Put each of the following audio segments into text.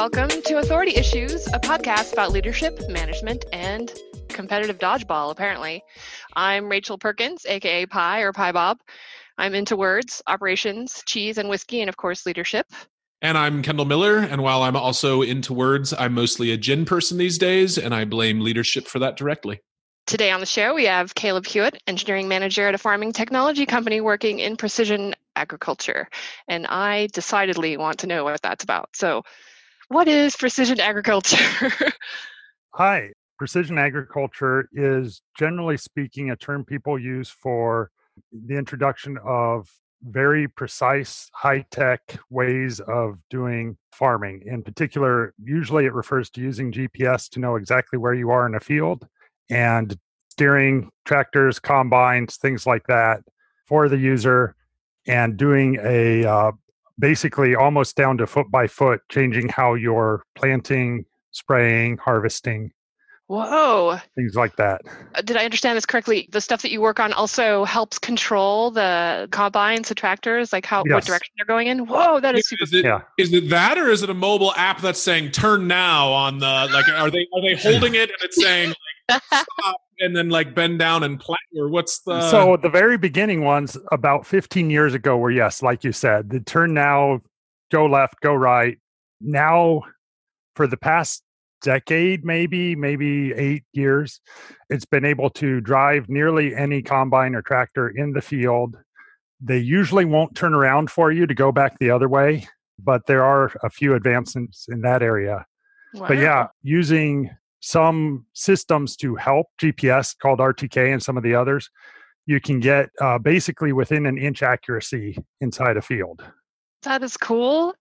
Welcome to Authority Issues, a podcast about leadership, management, and competitive dodgeball, apparently. I'm Rachel Perkins, aka Pie or Pie Bob. I'm into words, operations, cheese and whiskey, and of course, leadership. And I'm Kendall Miller. And while I'm also into words, I'm mostly a gin person these days, and I blame leadership for that directly. Today on the show, we have Caleb Hewitt, engineering manager at a farming technology company working in precision agriculture. And I decidedly want to know what that's about. So, what is precision agriculture? Hi. Precision agriculture is generally speaking a term people use for the introduction of very precise, high tech ways of doing farming. In particular, usually it refers to using GPS to know exactly where you are in a field and steering tractors, combines, things like that for the user, and doing a uh, basically almost down to foot by foot, changing how you're planting, spraying, harvesting, Whoa. things like that. Uh, Did I understand this correctly? The stuff that you work on also helps control the combines, the tractors, like how what direction they're going in. Whoa, that is super Is it, Yeah. is it that, or is it a mobile app that's saying "turn now" on the like? Are they are they holding it and it's saying like, stop and then like bend down and plant, or what's the? so the very beginning ones about 15 years ago were yes like you said the turn now go left go right. Now for the past decade maybe maybe eight years it's been able to drive nearly any combine or tractor in the field. They usually won't turn around for you to go back the other way but there are a few advancements in that area. But yeah, using some systems to help GPS called RTK and some of the others, you can get uh, basically within an inch accuracy inside a field. That is cool.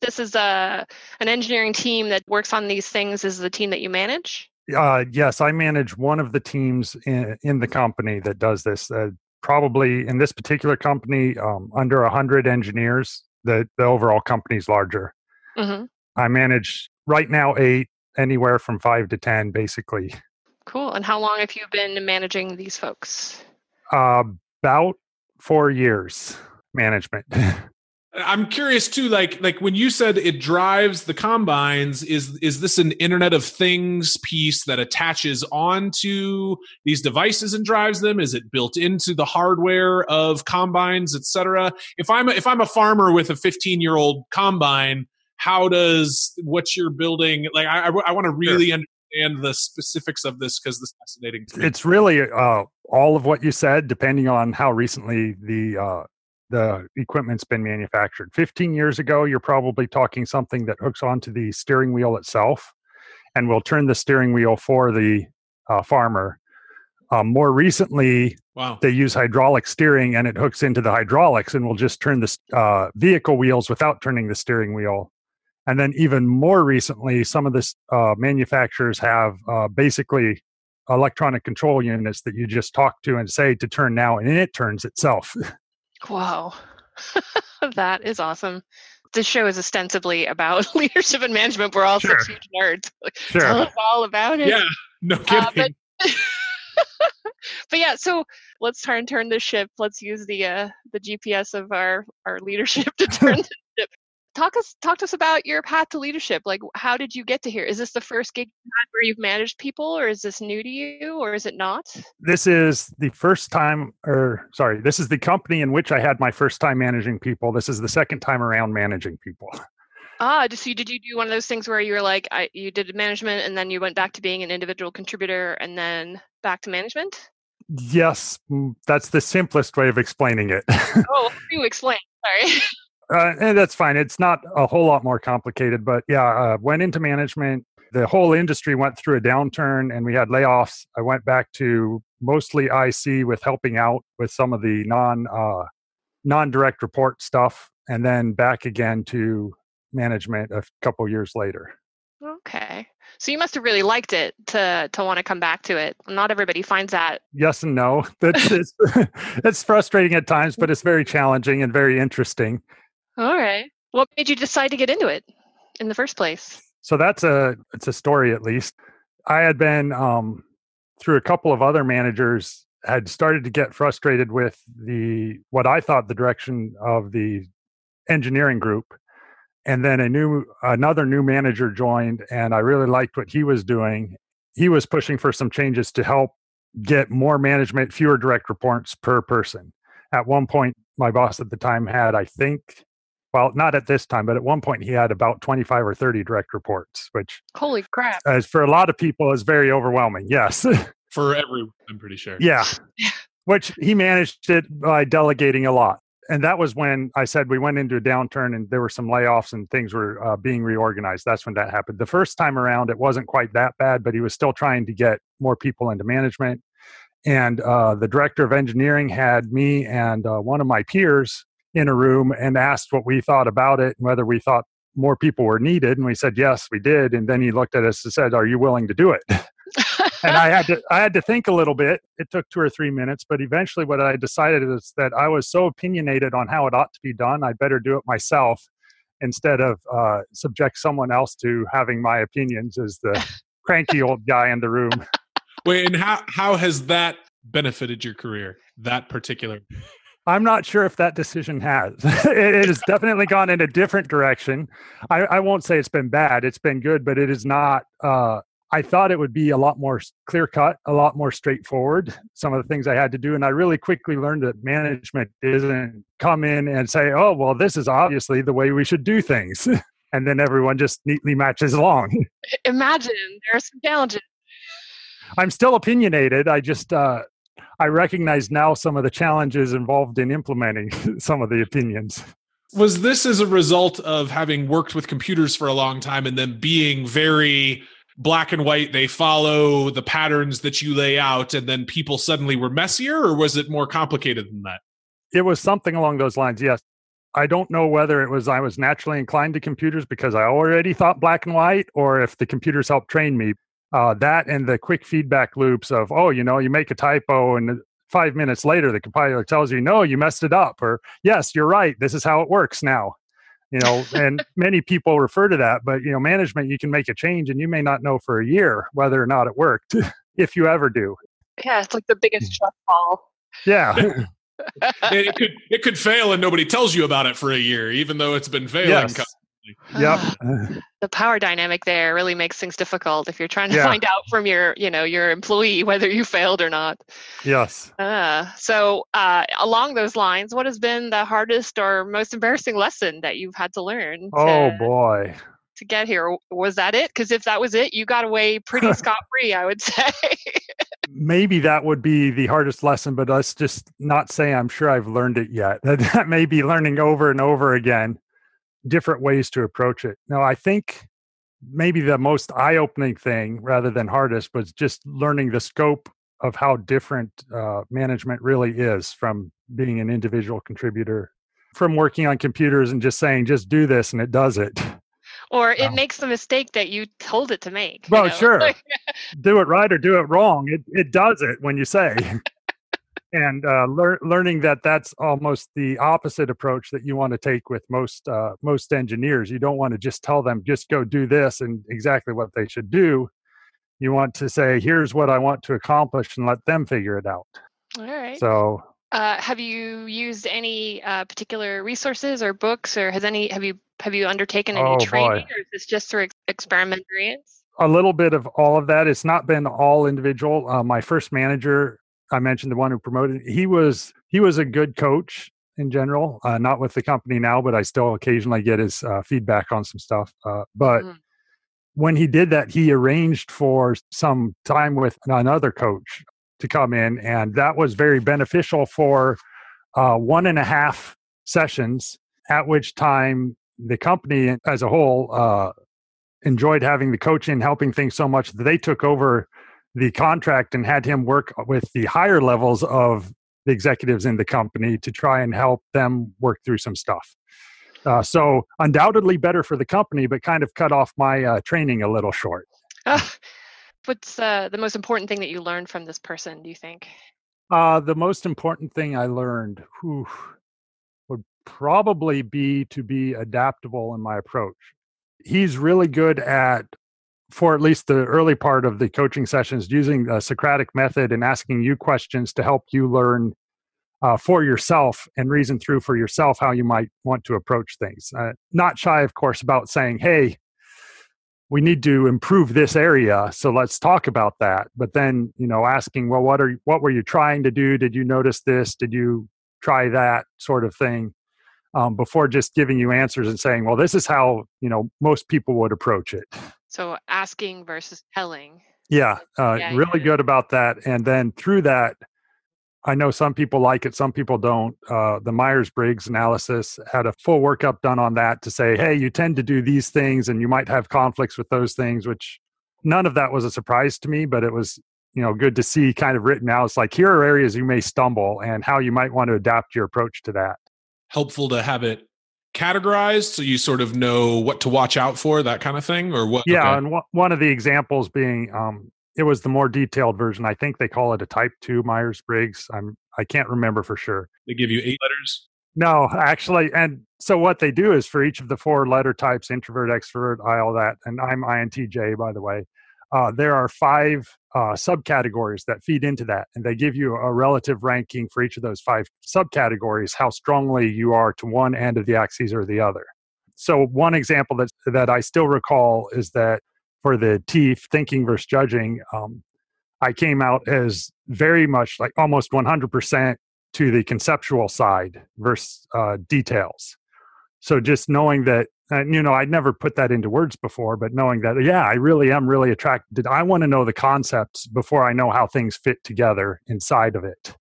This is a an engineering team that works on these things. Is the team that you manage? Uh, yes, I manage one of the teams in, in the company that does this. Uh, probably in this particular company, um, under 100 engineers, the, the overall company's larger. hmm I manage right now eight, anywhere from five to 10, basically. Cool. And how long have you been managing these folks? Uh, about four years management. I'm curious too. Like like when you said it drives the combines, is is this an Internet of Things piece that attaches onto these devices and drives them? Is it built into the hardware of combines, et cetera? If I'm a, if I'm a farmer with a 15 year old combine, how does what you're building? Like I I, want to really understand the specifics of this because this is fascinating. To me. it's really uh, all of what you said, depending on how recently the uh, the equipment's been manufactured. 15 years ago, you're probably talking something that hooks onto the steering wheel itself, and will turn the steering wheel for the uh, farmer. Um, more recently, wow. they use hydraulic steering, and it hooks into the hydraulics, and will just turn the uh, vehicle wheels without turning the steering wheel. And then, even more recently, some of this uh, manufacturers have uh, basically electronic control units that you just talk to and say to turn now, and it turns itself. Wow. that is awesome. This show is ostensibly about leadership and management. We're all Sure. such huge nerds. Sure. Tell us all about it. Yeah. No Uh, kidding. but, but yeah, so let's try and turn the ship. Let's use the uh, the GPS of our our leadership to turn the ship. Talk us talk to us about your path to leadership. Like, how did you get to here? Is this the first gig you where you've managed people, or is this new to you, or is it not? this is the first time, or sorry, this is the company in which I had my first time managing people. This is the second time around managing people. Ah, just so did you do one of those things where you were like, I, you did management, and then you went back to being an individual contributor, and then back to management? Yes, mm, that's the simplest way of explaining it. Oh, you explain. Sorry. uh, and that's fine. It's not a whole lot more complicated, but yeah, uh, went into management. The whole industry went through a downturn and we had layoffs. I went back to mostly IC with helping out with some of the non uh, non direct report stuff, and then back again to management a couple years later. Okay. So you must have really liked it to to want to come back to it. Not everybody finds that. Yes and no. That's it's, it's frustrating at times, but it's very challenging and very interesting. All right. What made you decide to get into it in the first place? So that's a it's a story at least. I had been um, through a couple of other managers had started to get frustrated with the what I thought the direction of the engineering group and then a new another new manager joined and i really liked what he was doing he was pushing for some changes to help get more management fewer direct reports per person at one point my boss at the time had i think well not at this time but at one point he had about 25 or 30 direct reports which holy crap as for a lot of people is very overwhelming yes for everyone i'm pretty sure yeah which he managed it by delegating a lot and that was when I said we went into a downturn and there were some layoffs and things were uh, being reorganized. That's when that happened. The first time around, it wasn't quite that bad, but he was still trying to get more people into management. And uh, the director of engineering had me and uh, one of my peers in a room and asked what we thought about it and whether we thought more people were needed. And we said, yes, we did. And then he looked at us and said, are you willing to do it? and I had to I had to think a little bit. It took two or three minutes, but eventually, what I decided is that I was so opinionated on how it ought to be done, I'd better do it myself instead of uh, subject someone else to having my opinions as the cranky old guy in the room. Wait, and how how has that benefited your career? That particular. I'm not sure if that decision has. it, it, has definitely gone in a different direction. I, I, won't say it's been bad. It's been good, but it is not. Uh, I thought it would be a lot more clear cut, a lot more straightforward. Some of the things I had to do, and I really quickly learned that management isn't come in and say, "Oh, well, this is obviously the way we should do things," and then everyone just neatly matches along. Imagine there are some challenges. I'm still opinionated. I just uh, I recognize now some of the challenges involved in implementing some of the opinions. Was this as a result of having worked with computers for a long time and then being very black and white they follow the patterns that you lay out and then people suddenly were messier or was it more complicated than that? It was something along those lines yes. I don't know whether it was i was naturally inclined to computers because i already thought black and white or if the computers helped train me uh, that and the quick feedback loops of oh you know you make a typo and five minutes later the compiler tells you no you messed it up or yes you're right this is how it works now you know and many people refer to that but you know management you can make a change and you may not know for a year whether or not it worked if you ever do. Yeah it's like the biggest trust fall yeah. It could it could fail and nobody tells you about it for a year even though it's been failing yes. Yep. the power dynamic there really makes things difficult if you're trying to yeah. find out from your, you know, your employee whether you failed or not. Yes. Uh, so, uh, along those lines, what has been the hardest or most embarrassing lesson that you've had to learn? Oh boy. To get here, was that it? Because if that was it, you got away pretty scot free, I would say. Maybe that would be the hardest lesson, but let's just not say I'm sure I've learned it yet. That, that may be learning over and over again different ways to approach it. Now, I think maybe the most eye opening thing rather than hardest was just learning the scope of how different uh, management really is from being an individual contributor, from working on computers and just saying, just do this and it does it. Or it um, makes the mistake that you told it to make. Well, you know? sure. do it right or do it wrong. It, it does it when you say and uh, lear- learning that that's almost the opposite approach that you want to take with most uh, most engineers. You don't want to just tell them just go do this and exactly what they should do. You want to say, "Here's what I want to accomplish," and let them figure it out. All right. So, uh, have you used any uh, particular resources or books, or has any have you have you undertaken any oh, training, boy. or is this just through ex- experience? A little bit of all of that. It's not been all individual. Uh, my first manager I mentioned the one who promoted. He was he was a good coach in general. Uh, not with the company now, but I still occasionally get his uh, feedback on some stuff. Uh, but mm. when he did that, he arranged for some time with another coach to come in, and that was very beneficial for uh, one and a half sessions. At which time the company as a whole uh, enjoyed having the coaching, helping things so much that they took over the contract and had him work with the higher levels of the executives in the company to try and help them work through some stuff. Uh, so undoubtedly better for the company, but kind of cut off my uh, training a little short. Uh, what's uh, the most important thing that you learned from this person? Do you think? Uh, the most important thing I learned whew, would probably be to be adaptable in my approach. He's really good at for at least the early part of the coaching sessions using the Socratic method and asking you questions to help you learn uh, for yourself and reason through for yourself how you might want to approach things. Uh, not shy, of course, about saying, hey, we need to improve this area so let's talk about that. But then you know asking well what are what were you trying to do? Did you notice this? Did you try that sort of thing um, before just giving you answers and saying well this is how you know most people would approach it. So asking versus telling. Yeah, uh, Yeah, really yeah. good about that and then through that i know some people like it some people don't uh, the myers-briggs analysis had a full workup done on that to say hey you tend to do these things and you might have conflicts with those things which none of that was a surprise to me but it was you know good to see kind of written out. It's like here are areas you may stumble and how you might want to adapt your approach to that Helpful to have it categorized so you sort of know what to watch out for, that kind of thing, or what? yeah okay. and one one of the examples being um, it was the more detailed version i think they call it a type 2 myers-briggs i'm i can't remember for sure They give you eight letters. No, actually, and so what they do is for each of the four letter types introvert, extrovert, I, all that, and I'm INTJ, by the way. Uh, there are five uh, subcategories that feed into that, and they give you a relative ranking for each of those five subcategories, how strongly you are to one end of the axis or the other. So, one example that, that I still recall is that for the TEEF, thinking versus judging, um, I came out as very much like almost 100% to the conceptual side versus uh, details. So just knowing that, and you know, I'd never put that into words before, but knowing that, yeah, I really am really attracted. I want to know the concepts before I know how things fit together inside of it.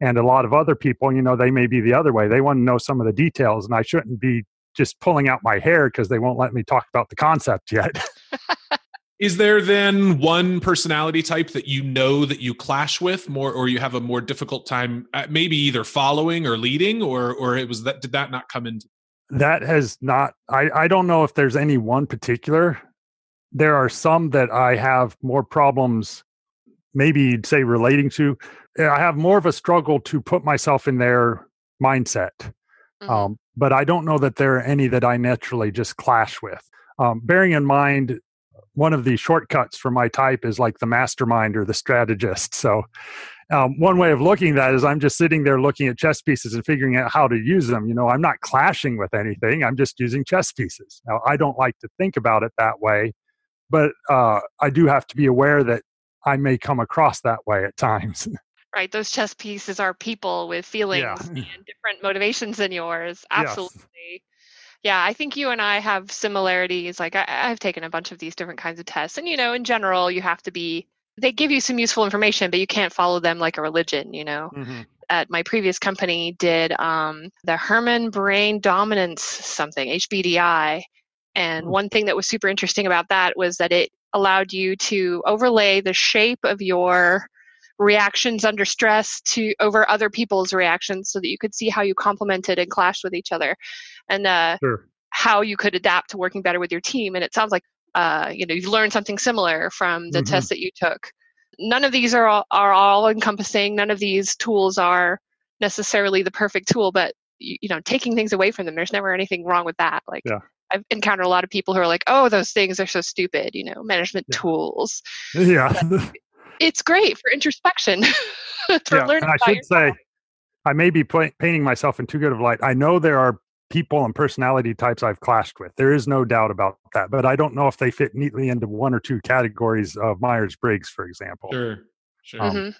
And a lot of other people, you know, they may be the other way. They want to know some of the details, and I shouldn't be just pulling out my hair because they won't let me talk about the concept yet. Is there then one personality type that you know that you clash with more, or you have a more difficult time, uh, maybe either following or leading, or or it was that did that not come into? That has not I, I don't know if there's any one particular. There are some that i have more problems maybe you'd say relating to. I have more of a struggle to put myself in their mindset Mhm. um, but i don't know that there are any that i naturally just clash with. Um, bearing in mind one of the shortcuts for my type is like the mastermind or the strategist so um, one way of looking at that is i'm just sitting there looking at chess pieces and figuring out how to use them. You know i'm not clashing with anything. I'm just using chess pieces. Now i don't like to think about it that way but uh, i do have to be aware that i may come across that way at times. Right those chess pieces are people with feelings and different motivations than yours Yes. absolutely. Yeah i think you and i have similarities like I, i've taken a bunch of these different kinds of tests and you know in general you have to be they give you some useful information but you can't follow them like a religion you know? At my previous company did um, the Herrmann brain dominance something hbdi and Hmm. one thing that was super interesting about that was that it allowed you to overlay the shape of your reactions under stress to over other people's reactions so that you could see how you complemented and clashed with each other and uh, sure. how you could adapt to working better with your team. And it sounds like uh, you know you've learned something similar from the Mhm. test that you took none of these are all, are all encompassing none of these tools are necessarily the perfect tool but you, you know taking things away from them there's never anything wrong with that like Yeah. i've encountered a lot of people who are like oh those things are so stupid you know management Yeah. tools yeah it's great for introspection for yeah, learning and I should yourself. say, I may be painting myself in too good of light. I know there are people and personality types I've clashed with. There is no doubt about that. But I don't know if they fit neatly into one or two categories of Myers Briggs, for example. Sure, sure. Um, Mhm.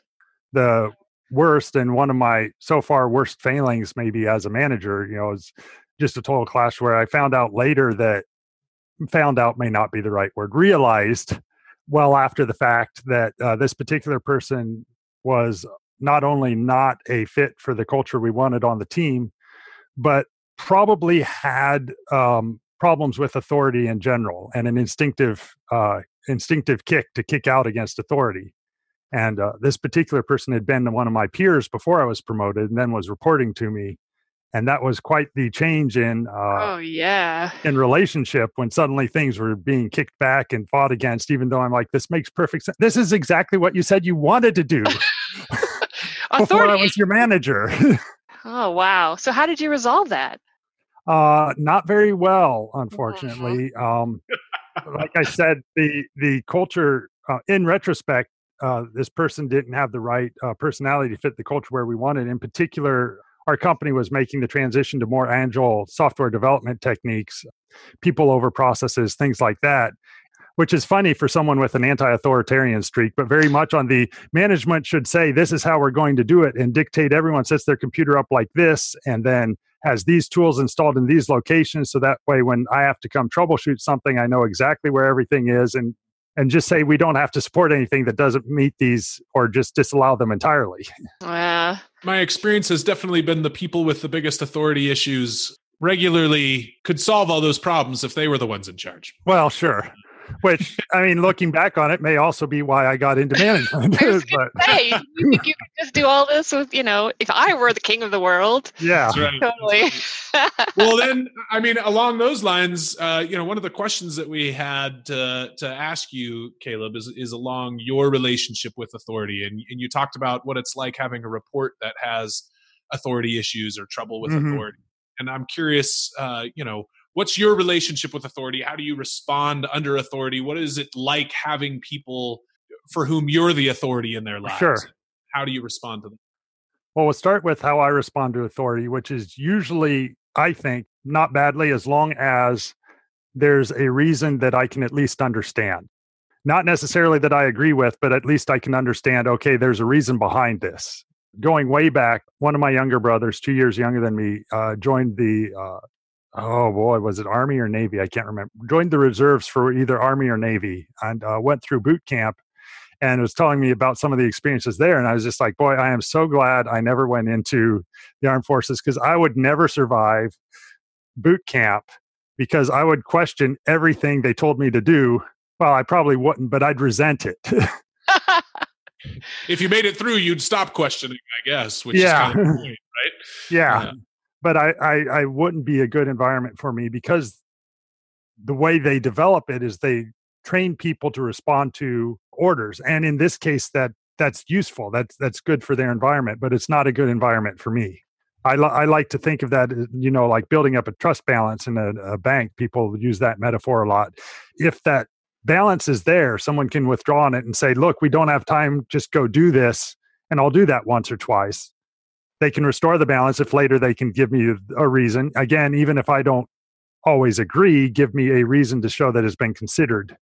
The worst and one of my so far worst failings, maybe as a manager, you know, is just a total clash where I found out later that found out may not be the right word, realized well after the fact that uh, this particular person was not only not a fit for the culture we wanted on the team, but probably had um, problems with authority in general and an instinctive uh, instinctive kick to kick out against authority. And uh, this particular person had been one of my peers before I was promoted, and then was reporting to me, and that was quite the change in uh, oh yeah in relationship when suddenly things were being kicked back and fought against. Even though I'm like, this makes perfect sense. This is exactly what you said you wanted to do before I was your manager. oh wow so how did you resolve that Uh, not very well, unfortunately. Um, like I said, the the culture uh, in retrospect, uh, this person didn't have the right uh, personality to fit the culture where we wanted. In particular, our company was making the transition to more agile software development techniques, people over processes, things like that. Which is funny for someone with an anti authoritarian streak, but very much on the management should say, this is how we're going to do it and dictate everyone sets their computer up like this and then has these tools installed in these locations. So that way, when I have to come troubleshoot something, I know exactly where everything is and and just say we don't have to support anything that doesn't meet these or just disallow them entirely. Yeah. My experience has definitely been the people with the biggest authority issues regularly could solve all those problems if they were the ones in charge. Well, sure which I mean, looking back on it, may also be why I got into management. I was but, say, you think you could just do all this with, you know, if I were the king of the world? Yeah, right. totally. well, then, I mean, along those lines, uh, you know, one of the questions that we had to to ask you, Caleb, is is along your relationship with authority, and and you talked about what it's like having a report that has authority issues or trouble with mm-hmm. authority, and I'm curious, uh, you know what's your relationship with authority? How do you respond under authority? What is it like having people for whom you're the authority in their lives? Sure. How do you respond to them? Well we'll start with how i respond to authority which is usually i think not badly as long as there's a reason that i can at least understand. Not necessarily that i agree with but at least i can understand okay there's a reason behind this. Going way back one of my younger brothers two years younger than me uh, joined the uh, oh boy, was it Army or Navy? I can't remember. Joined the reserves for either Army or Navy and uh, went through boot camp and was telling me about some of the experiences there. And I was just like, boy, I am so glad I never went into the armed forces because I would never survive boot camp because I would question everything they told me to do. Well, I probably wouldn't, but I'd resent it. if you made it through, you'd stop questioning, I guess, which yeah. is kind of point, right? Yeah. yeah but I, I, I wouldn't be a good environment for me because the way they develop it is they train people to respond to orders. And in this case that that's useful. That's that's good for their environment but it's not a good environment for me. I, li- I like to think of that uh, you know like building up a trust balance in a, a bank. People use that metaphor a lot. If that balance is there someone can withdraw on it and say look we don't have time. Just go do this. And i'll do that once or twice they can restore the balance if later they can give me a reason. Again, even if I don't always agree, give me a reason to show that it's been considered.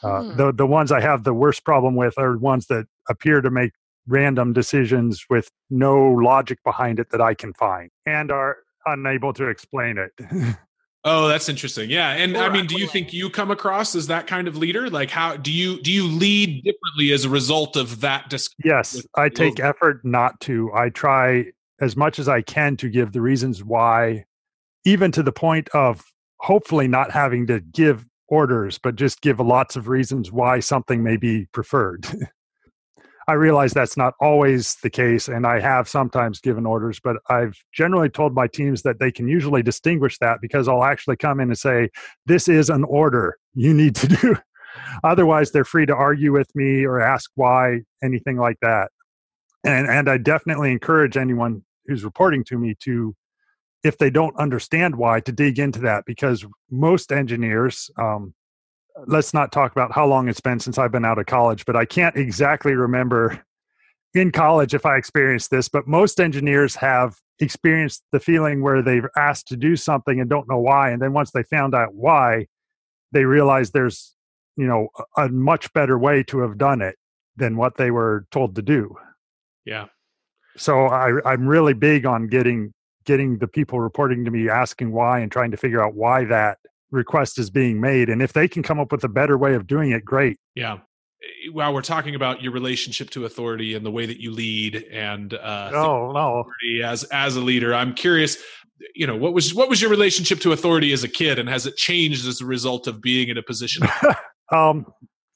Uh, hmm. The the ones I have the worst problem with are ones that appear to make random decisions with no logic behind it that I can find and are unable to explain it. Oh, that's interesting. Yeah, and I mean, do you think you come across as that kind of leader? Like, how do you do you lead differently as a result of that? Dis- yes, I take effort not to. I try as much as I can to give the reasons why, even to the point of hopefully not having to give orders, but just give lots of reasons why something may be preferred. I realize that's not always the case, and I have sometimes given orders, but I've generally told my teams that they can usually distinguish that because I'll actually come in and say, This is an order you need to do. Otherwise, they're free to argue with me or ask why, anything like that. And, and I definitely encourage anyone who's reporting to me to if they don't understand why to dig into that because most engineers um, let's not talk about how long it's been since I've been out of college, but I can't exactly remember in college if I experienced this, but most engineers have experienced the feeling where they've asked to do something and don't know why. And then once they found out why, they realize there's, you know, a much better way to have done it than what they were told to do. Yeah. So I, I'm really big on getting getting the people reporting to me asking why and trying to figure out why that request is being made and if they can come up with a better way of doing it great. Yeah. Eh, while we're talking about your relationship to authority and the way that you lead and uh oh no. as as a leader i'm curious you know what was what was your relationship to authority as a kid and has it changed as a result of being in a position um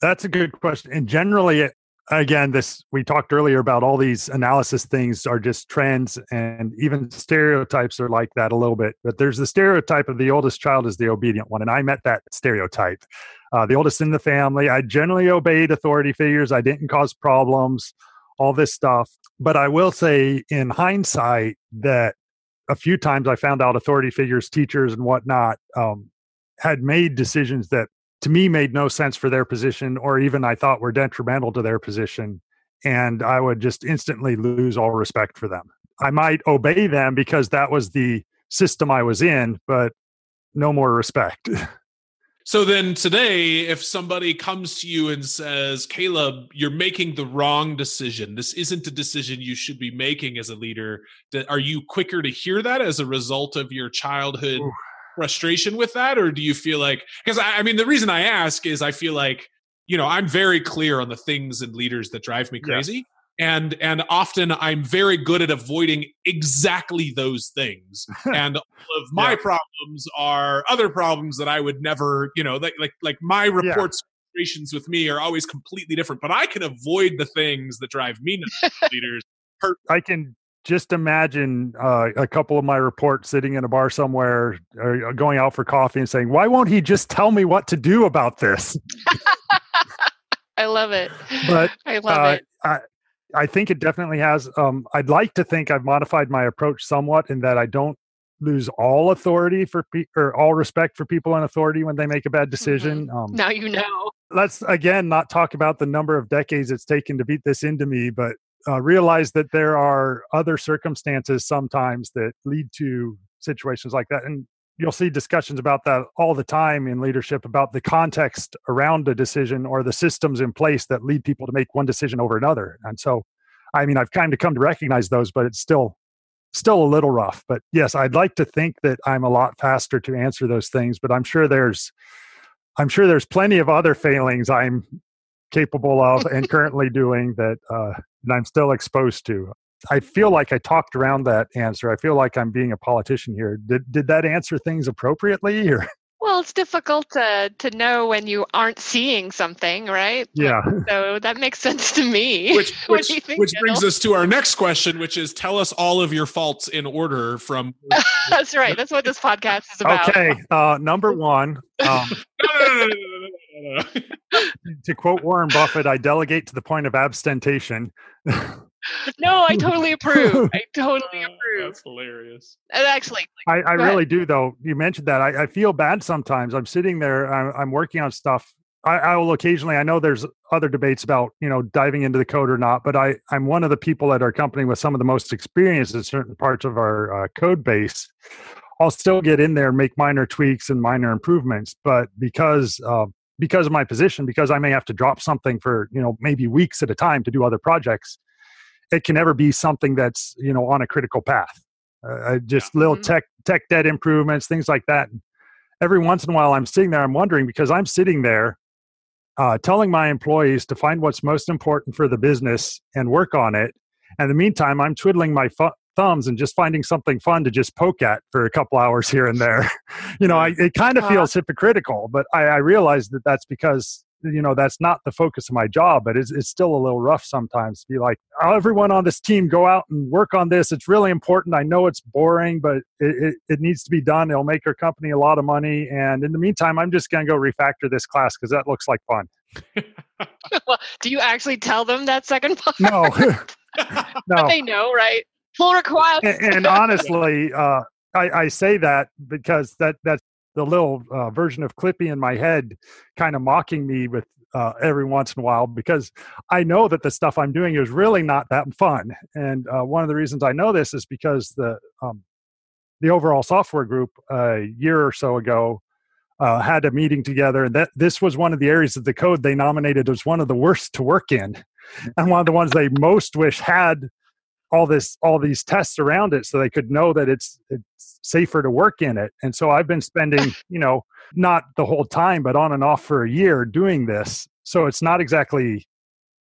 that's a good question and generally it, again this we talked earlier about all these analysis things are just trends and even stereotypes are like that a little bit but there's the stereotype of the oldest child is the obedient one and i met that stereotype. Uh, the oldest in the family i generally obeyed authority figures i didn't cause problems all this stuff but i will say in hindsight that a few times i found out authority figures teachers and whatnot um, had made decisions that to me made no sense for their position or even I thought were detrimental to their position. And I would just instantly lose all respect for them. I might obey them because that was the system I was in, but no more respect. So then today, if somebody comes to you and says, Caleb, you're making the wrong decision, this isn't a decision you should be making as a leader, are you quicker to hear that as a result of your childhood Ooh. Frustration with that? Or do you feel like, because I, I, mean, the reason I ask is I feel like, you know, I'm very clear on the things and leaders that drive me crazy and and often i'm very good at avoiding exactly those things and all of my yeah. problems are other problems that i would never you know like like like my reports yeah. with me are always completely different but i can avoid the things that drive me nuts leaders i can just imagine uh, a couple of my reports sitting in a bar somewhere or uh, going out for coffee and saying why won't he just tell me what to do about this I love it. But I love uh, it. I, I think it definitely has. Um, I'd like to think I've modified my approach somewhat in that I don't lose all authority for pe- or all respect for people in authority when they make a bad decision. Mm-hmm. Um, now you know. Let's again not talk about the number of decades it's taken to beat this into me, but uh, realize that there are other circumstances sometimes that lead to situations like that. And you'll see discussions about that all the time in leadership about the context around a decision or the systems in place that lead people to make one decision over another and so i mean i've kind of come to recognize those but it's still still a little rough but yes i'd like to think that i'm a lot faster to answer those things but i'm sure there's i'm sure there's plenty of other failings i'm capable of and currently doing that uh, and i'm still exposed to I feel like I talked around that answer. I feel like I'm being a politician here. Did did that answer things appropriately or well, it's difficult to to know when you aren't seeing something, right? Yeah. So that makes sense to me. Which which, think, which brings us to our next question, which is tell us all of your faults in order from. That's right. That's what this podcast is about. Okay. Uh, number one. Um, to quote Warren Buffett, I delegate to the point of abstention no, I totally approve. I totally approve. That's hilarious. And actually, like, I, I really do, though. You mentioned that. I, I, feel bad sometimes. I'm sitting there, I'm, I'm working on stuff. I, I, will occasionally, I know there's other debates about, you know, diving into the code or not, but I, I'm one of the people at our company with some of the most experience in certain parts of our uh, code base. I'll still get in there and make minor tweaks and minor improvements, but because uh, because of my position, because I may have to drop something for you know maybe weeks at a time to do other projects, it can never be something that's you know on a critical path. Uh, just yeah. little mm-hmm. tech tech debt improvements, things like that. Every once in a while, I'm sitting there. I'm wondering because I'm sitting there, uh, telling my employees to find what's most important for the business and work on it. And in the meantime, I'm twiddling my fu- thumbs and just finding something fun to just poke at for a couple hours here and there. you know, I, it kind of uh-huh. feels hypocritical, but I, I realize that that's because you know that's not the focus of my job but it's, it's still a little rough sometimes to be like oh, everyone on this team go out and work on this. It's really important. I know it's boring but it, it, it needs to be done. It'll make our company a lot of money. And in the meantime i'm just going to go refactor this class because that looks like fun. Well, do you actually tell them that second part? No. No. They know right full and, and honestly uh, I, I say that because that that's the little uh, version of Clippy in my head, kind of mocking me with uh, every once in a while because I know that the stuff I'm doing is really not that fun. And uh, one of the reasons I know this is because the um, the overall software group a year or so ago uh, had a meeting together, and that this was one of the areas of the code they nominated as one of the worst to work in, and one of the ones they most wish had all this all these tests around it so they could know that it's it's safer to work in it. And so i've been spending you know not the whole time but on and off for a year doing this. So it's not exactly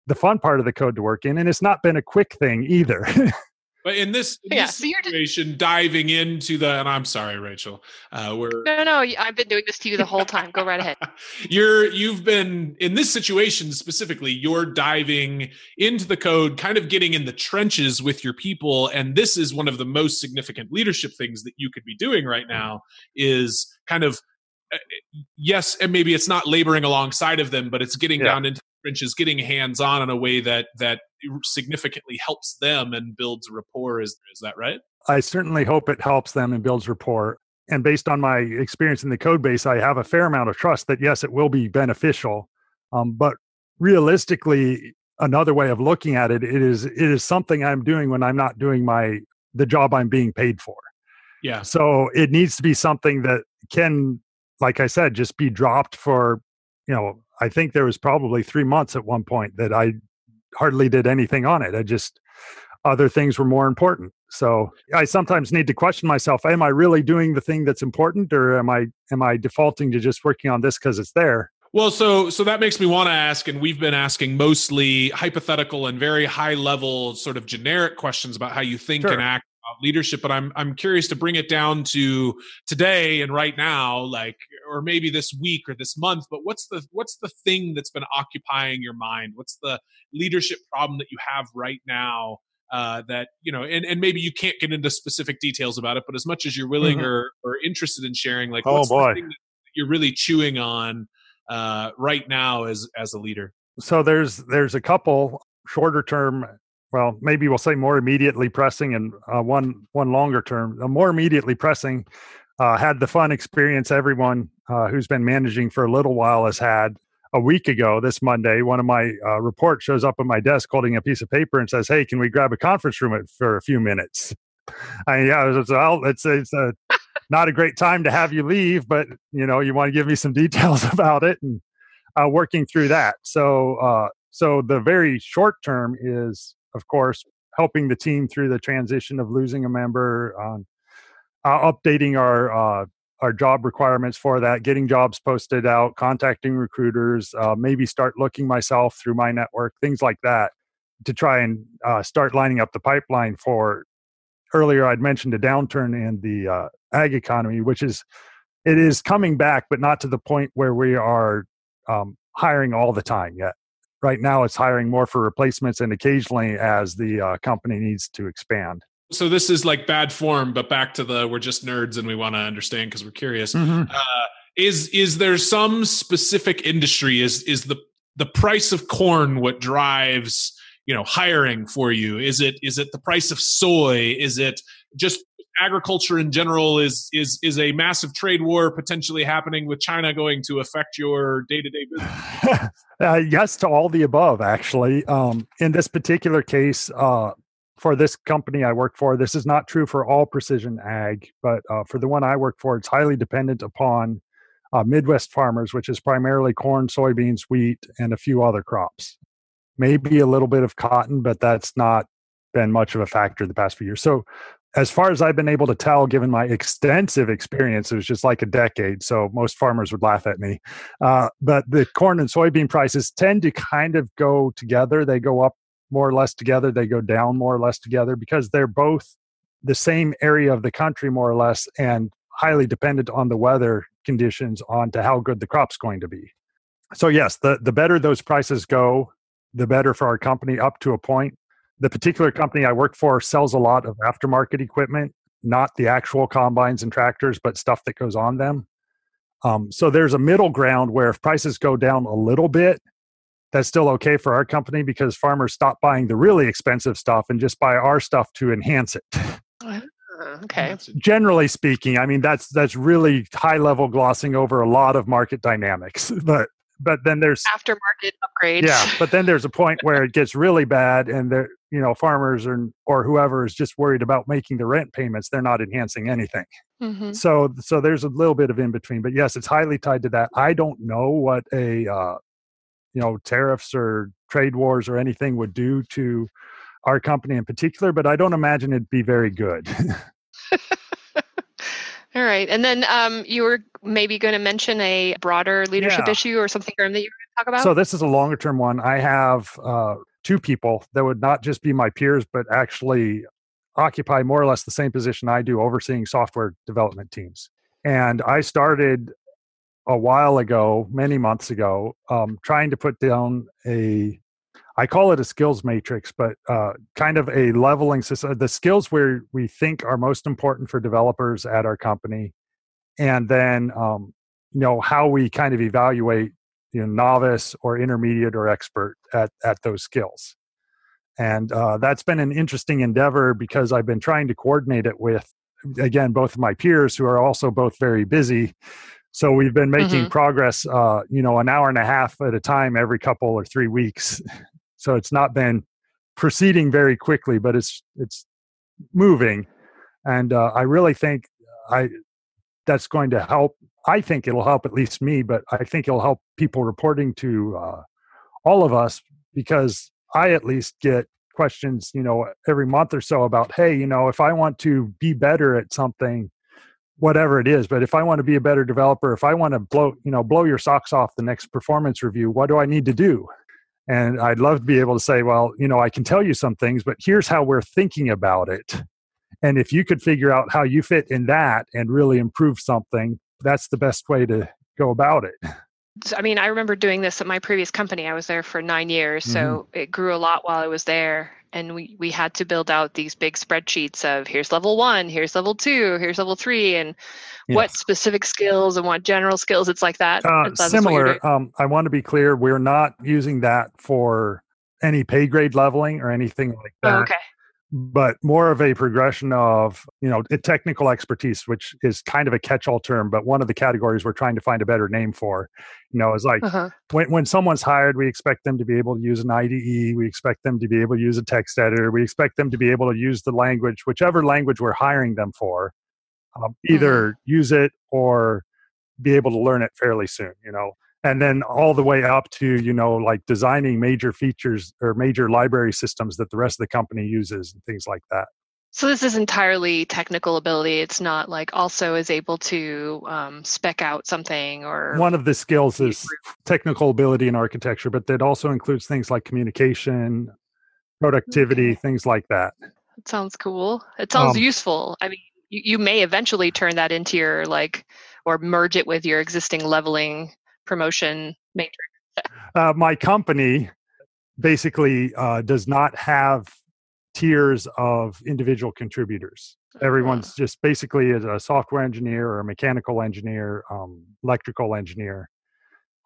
the fun part of the code to work in and it's not been a quick thing either But in this, in yeah, this so situation, just... diving into the, and I'm sorry, Rachel, uh, we're no, no, I've been doing this to you the whole time. Go right ahead. you're, you've been in this situation specifically. You're diving into the code, kind of getting in the trenches with your people, and this is one of the most significant leadership things that you could be doing right now. Is kind of uh, yes, and maybe it's not laboring alongside of them, but it's getting yeah. down into trenches, getting hands on in a way that that significantly helps them and builds rapport. Is is that right? I certainly hope it helps them and builds rapport. and based on my experience in the code base, I have a fair amount of trust that yes, it will be beneficial. Um, but realistically, another way of looking at it, it is it is something I'm doing when I'm not doing my the job I'm being paid for. Yeah. So it needs to be something that can, like I said, just be dropped for, you know, I think there was probably three months at one point that I hardly did anything on it. I just other things were more important. So I sometimes need to question myself: Am I really doing the thing that's important, or am I am I defaulting to just working on this because it's there? Well, so so that makes me want to ask, and we've been asking mostly hypothetical and very high level, sort of generic questions about how you think Sure. and act leadership. But I'm I'm curious to bring it down to today and right now, like, or maybe this week or this month. But what's the what's the thing that's been occupying your mind? What's the leadership problem that you have right now? Uh, that you know, and, and maybe you can't get into specific details about it, but as much as you're willing Mhm. or, or interested in sharing, like, Oh, what's boy. the thing that you're really chewing on uh, right now as as a leader? So there's there's a couple shorter term. Well, maybe we'll say more immediately pressing, and uh, one one longer term. The more immediately pressing uh, had the fun experience everyone uh, who's been managing for a little while has had. A week ago, this Monday, one of my uh, reports shows up at my desk holding a piece of paper and says, "Hey, can we grab a conference room for a few minutes?" I yeah, well, it's it's a, not a great time to have you leave, but you know, you want to give me some details about it and uh, working through that. So, uh, so the very short term is, of course, helping the team through the transition of losing a member, um, uh, updating our uh, our job requirements for that, getting jobs posted out, contacting recruiters, uh, maybe start looking myself through my network, things like that, to try and uh, start lining up the pipeline for. Earlier, I'd mentioned a downturn in the uh, ag economy, which is it is coming back, but not to the point where we are um, hiring all the time yet. Right now, it's hiring more for replacements and occasionally as the uh, company needs to expand. So this is like bad form, but back to the we're just nerds and we want to understand because we're curious. Uh, is is there some specific industry? Is is the the price of corn what drives you know hiring for you? Is it is it the price of soy? Is it just agriculture in general? Is is is a massive trade war potentially happening with China going to affect your day to day business? uh, yes to all the above, actually. Um, in this particular case, uh, for this company I work for, this is not true for all precision ag, but uh, for the one I work for, it's highly dependent upon uh, Midwest farmers, which is primarily corn, soybeans, wheat, and a few other crops. Maybe a little bit of cotton, but that's not been much of a factor the past few years. So, as far as I've been able to tell, given my extensive experience, it was just like a decade. So most farmers would laugh at me. Uh, but the corn and soybean prices tend to kind of go together. They go up more or less together. They go down more or less together because they're both the same area of the country, more or less, and highly dependent on the weather conditions on to how good the crop's going to be. So yes, the the better those prices go, the better for our company up to a point. The particular company I work for sells a lot of aftermarket equipment, not the actual combines and tractors, but stuff that goes on them. Um, so there's a middle ground where if prices go down a little bit, that's still okay for our company because farmers stop buying the really expensive stuff and just buy our stuff to enhance it. Uh, okay. Generally speaking, I mean that's that's really high level glossing over a lot of market dynamics. But but then there's Aftermarket upgrades. yeah, but then there's a point where it gets really bad and they're you know farmers or or whoever is just worried about making the rent payments. They're not enhancing anything. Mhm. So so there's a little bit of in between, but yes, it's highly tied to that. I don't know what a uh, you know tariffs or trade wars or anything would do to our company in particular, but I don't imagine it'd be very good. All right. And then um, you were maybe going to mention a broader leadership Yeah. issue or something Graham, that you were going to talk about? so this is a longer term one. I have uh, two people that would not just be my peers, but actually occupy more or less the same position I do, overseeing software development teams. And I started a while ago, many months ago, um, trying to put down a, I call it a skills matrix, but uh, kind of a leveling system. The skills where we think are most important for developers at our company, and then um, you know how we kind of evaluate you know novice or intermediate or expert at at those skills. And uh, that's been an interesting endeavor because I've been trying to coordinate it with again, both of my peers who are also both very busy. So we've been making Mhm. progress, uh, you know, an hour and a half at a time every couple or three weeks. So it's not been proceeding very quickly, but it's it's moving, and uh, I really think I that's going to help. I think it'll help at least me, but I think it'll help people reporting to uh, all of us because I at least get questions, you know, every month or so about, hey, you know, if I want to be better at something, whatever it is, but if I want to be a better developer, if I want to blow, you know, blow your socks off the next performance review, what do I need to do? And I'd love to be able to say, well, you know, I can tell you some things, but here's how we're thinking about it. And if you could figure out how you fit in that and really improve something, that's the best way to go about it. I mean, I remember doing this at my previous company. I was there for nine years, mm-hmm. so it grew a lot while I was there. And we, we had to build out these big spreadsheets of here's level one, here's level two, here's level three, and what specific skills and what general skills. It's like that. Uh, That's what you're similar. Um, I want to be clear. We're not using that for any pay grade leveling or anything like that. Oh, okay. But more of a progression of you know technical expertise, which is kind of a catch-all term. But one of the categories we're trying to find a better name for, you know, is like Uh-huh. when when someone's hired, we expect them to be able to use an IDE. We expect them to be able to use a text editor. We expect them to be able to use the language, whichever language we're hiring them for, um, either use it or be able to learn it fairly soon. You know, and then all the way up to you know like designing major features or major library systems that the rest of the company uses and things like that. So this is entirely technical ability. It's not like also is able to um, spec out something or One of the skills is technical ability in architecture, but that also includes things like communication, productivity, Okay. things like that. It sounds cool. It sounds Um, useful. I mean, you, you may eventually turn that into your like, or merge it with your existing leveling promotion matrix. Uh, my company basically uh, does not have tiers of individual contributors. Everyone's just basically a software engineer or a mechanical engineer, um, electrical engineer,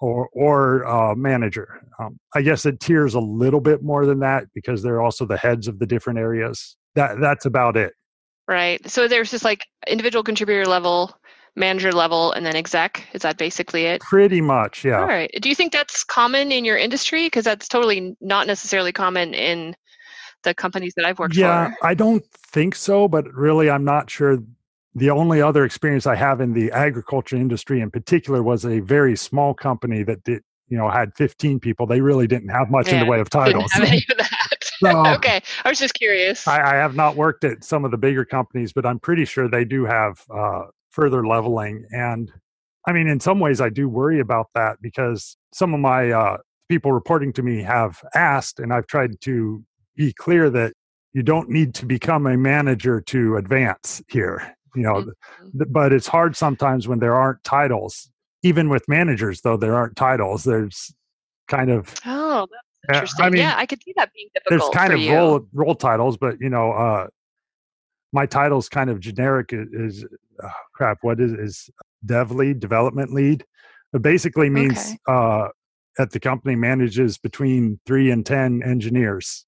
or or uh, manager. Um, I guess it tiers a little bit more than that because they're also the heads of the different areas. That that's about it. Right. So there's just like individual contributor level, manager level, and then exec. Is that basically it? Pretty much, yeah. All right. Do you think that's common in your industry? Because that's totally not necessarily common in the companies that I've worked yeah, for. I don't think so, but really, I'm not sure. The only other experience I have in the agriculture industry, in particular, was a very small company that did, you know, had 15 people. They really didn't have much in the way of titles. have any of that. So, okay. I was just curious. I, I have not worked at some of the bigger companies, but I'm pretty sure they do have uh, further leveling. And I mean, in some ways, I do worry about that because some of my uh, people reporting to me have asked, and I've tried to be clear that you don't need to become a manager to advance here. You know, Mhm. th- but it's hard sometimes when there aren't titles. Even with managers, though, there aren't titles. There's kind of oh, that's uh, interesting. I mean, yeah, I could see that being there's difficult kind for of you. role role titles, but you know, uh, my title's kind of generic. Is uh, crap. What is is dev lead, development lead? It basically means Okay. uh, at the company manages between three and ten engineers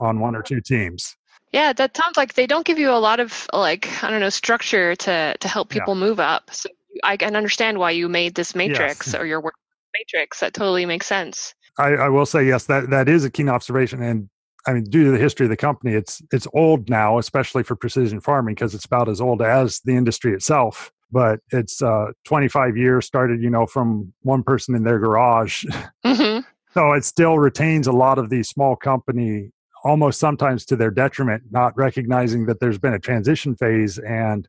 on one or two teams. Yeah, that sounds like they don't give you a lot of like I don't know structure to to help Yeah. people move up. So I can understand why you made this matrix or your work matrix. That totally makes sense. I, I will say yes, that that is a keen observation, and I mean, due to the history of the company, it's it's old now, especially for precision farming, because it's about as old as the industry itself. But it's uh, 25 years started, you know, from one person in their garage. hmm So it still retains a lot of these small company, almost sometimes to their detriment, not recognizing that there's been a transition phase and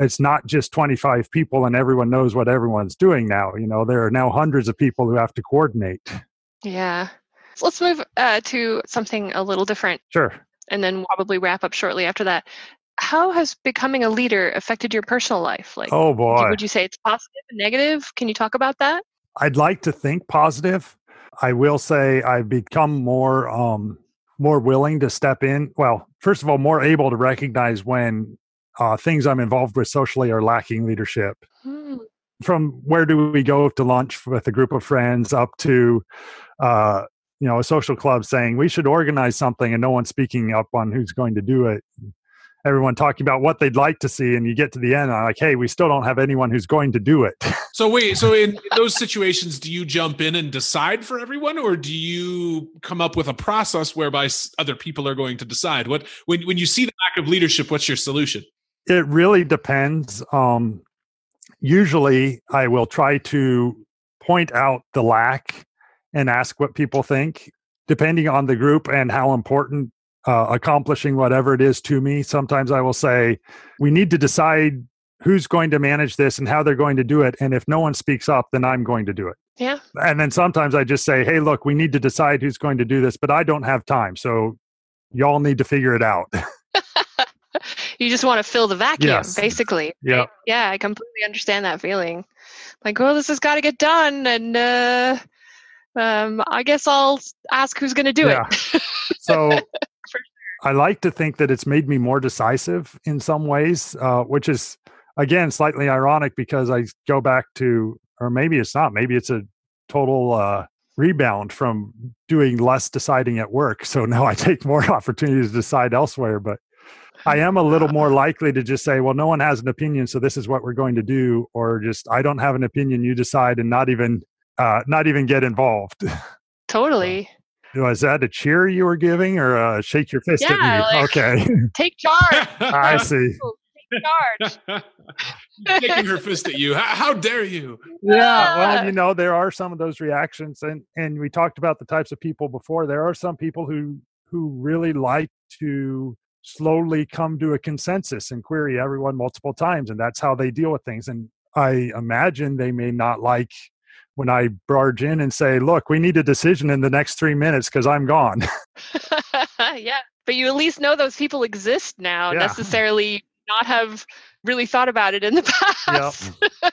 it's not just 25 people and everyone knows what everyone's doing now. You know, there are now hundreds of people who have to coordinate. Yeah. So let's move uh, to something a little different, Sure. and then we'll probably wrap up shortly after that. How has becoming a leader affected your personal life? Like, Oh boy. would you say it's positive and negative? Can you talk about that? I'd like to think positive. I will say I've become more um more willing to step in. Well, first of all, more able to recognize when uh, things I'm involved with socially are lacking leadership. Hmm. From where do we go to lunch with a group of friends up to uh, you know a social club saying we should organize something and no one's speaking up on who's going to do it. everyone talking about what they'd like to see, and you get to the end, and I'm like, hey, we still don't have anyone who's going to do it. So wait, so in those situations, do you jump in and decide for everyone, or do you come up with a process whereby other people are going to decide? What when when you see the lack of leadership, what's your solution? It really depends. Um, usually, I will try to point out the lack and ask what people think, depending on the group and how important uh, accomplishing whatever it is to me. Sometimes I will say, we need to decide who's going to manage this and how they're going to do it. And if no one speaks up, then I'm going to do it. Yeah. And then sometimes I just say, hey, look, we need to decide who's going to do this, but I don't have time. So y'all need to figure it out. you just want to fill the vacuum, yes. basically. Yeah. Yeah, I completely understand that feeling. Like, well, this has got to get done. And uh, um, I guess I'll ask who's going to do yeah. it. so I like to think that it's made me more decisive in some ways, uh, which is again slightly ironic because I go back to, or maybe it's not, maybe it's a total uh, rebound from doing less deciding at work. So now I take more opportunities to decide elsewhere. But I am a little more likely to just say, well, no one has an opinion, so this is what we're going to do, or just I don't have an opinion, you decide, and not even uh, not even get involved. Totally. Was that a cheer you were giving or uh, shake your fist yeah, at me? Like, okay. Take charge. I see. Take charge. Shaking her fist at you. How, how, dare you? Yeah. Well, you know, there are some of those reactions and and we talked about the types of people before. There are some people who who really like to slowly come to a consensus and query everyone multiple times and that's how they deal with things and I imagine they may not like when I barge in and say, "Look, we need a decision in the next three minutes because I'm gone." yeah, but you at least know those people exist now. Yeah. Necessarily not have really thought about it in the past. Yep.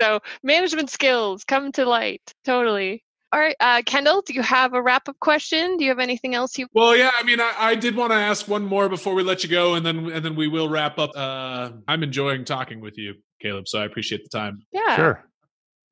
so management skills come to light. Totally. All right, uh, Kendall, do you have a wrap up question? Do you have anything else you? Well, yeah, I mean, I, I, did want to ask one more before we let you go, and then and then we will wrap up. Uh, I'm enjoying talking with you, Caleb, so I appreciate the time. Yeah, sure.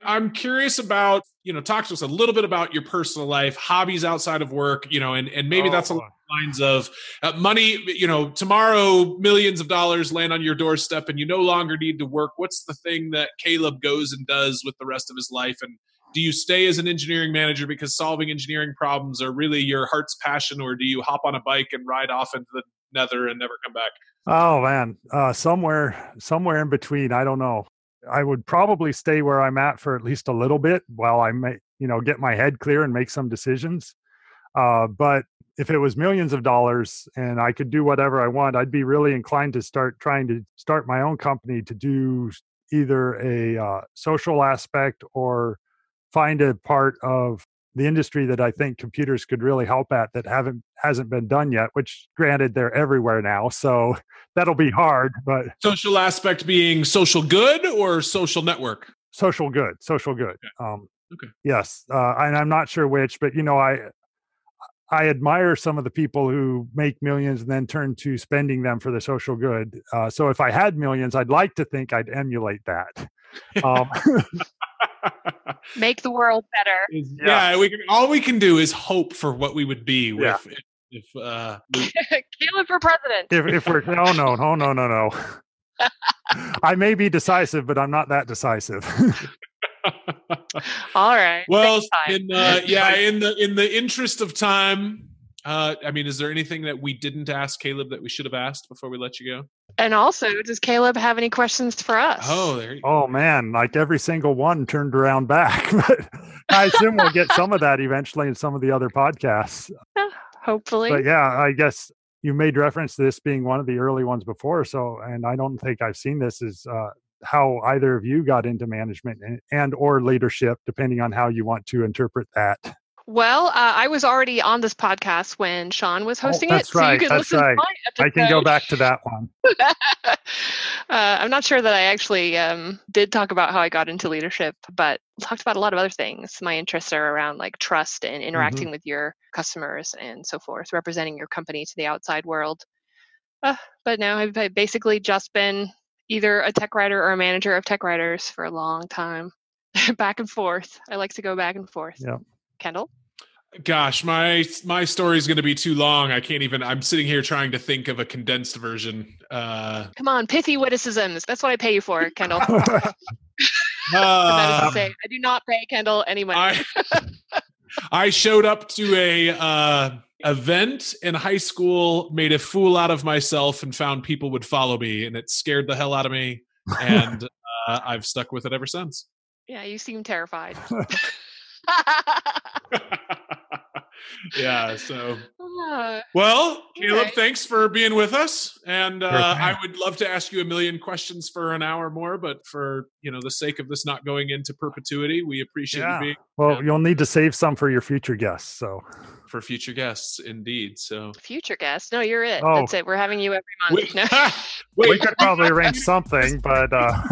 I'm curious about, you know, talk to us a little bit about your personal life, hobbies outside of work, you know, and, and maybe oh, that's the lines of uh, money, you know, tomorrow millions of dollars land on your doorstep and you no longer need to work. What's the thing that Caleb goes and does with the rest of his life? And do you stay as an engineering manager because solving engineering problems are really your heart's passion, or do you hop on a bike and ride off into the nether and never come back? Oh man, uh, somewhere, somewhere in between. I don't know. I would probably stay where I'm at for at least a little bit while I may, you know, get my head clear and make some decisions. Uh, but if it was millions of dollars and I could do whatever I want, I'd be really inclined to start trying to start my own company to do either a uh, social aspect or find a part of the industry that I think computers could really help at that haven't hasn't been done yet. Which, granted, they're everywhere now, so that'll be hard. But social aspect being social good or social network. Social good, social good. Okay. Um, okay. Yes, uh, and I'm not sure which, but you know, I I admire some of the people who make millions and then turn to spending them for the social good. Uh, so if I had millions, I'd like to think I'd emulate that. Um, Make the world better. Yeah. yeah, we can. All we can do is hope for what we would be with. Yeah. If, if uh, Caleb for president. If, if we're no no no no no no. I may be decisive, but I'm not that decisive. All right. Well, in uh, yeah, in the in the interest of time, uh, I mean, is there anything that we didn't ask Caleb that we should have asked before we let you go? And also, does Caleb have any questions for us? Oh, there you Oh man, like every single one turned around back. but I assume we'll get some of that eventually in some of the other podcasts. hopefully. But yeah, I guess you made reference to this being one of the early ones before. So, and I don't think I've seen this is uh, how either of you got into management and, and or leadership, depending on how you want to interpret that. Well, uh, I was already on this podcast when Sean was hosting oh, it, so right, you can that's listen right. to I can go back to that one. uh, I'm not sure that I actually um, did talk about how I got into leadership, but talked about a lot of other things. My interests are around like trust and interacting mm-hmm. with your customers and so forth, representing your company to the outside world. Uh, but now I've basically just been either a tech writer or a manager of tech writers for a long time, back and forth. I like to go back and forth. Yeah. Kendall. Gosh, my my story is going to be too long. I can't even. I'm sitting here trying to think of a condensed version. Uh, Come on, pithy witticisms. That's what I pay you for, Kendall. uh, that is to say, I do not pay Kendall any money. I, I showed up to a uh, event in high school, made a fool out of myself, and found people would follow me, and it scared the hell out of me. And uh, I've stuck with it ever since. yeah, you seem terrified. yeah. So, Uh, well, Caleb, right. thanks for being with us, and uh, I would love to ask you a million questions for an hour more, but for you know the sake of this not going into perpetuity, we appreciate Yeah. you being well, Yeah. you'll need to save some for your future guests. So for future guests, indeed. So. future guests. No, you're it. Oh. That's it. We're having you every month. Wait, No. we could probably arrange something, but uh,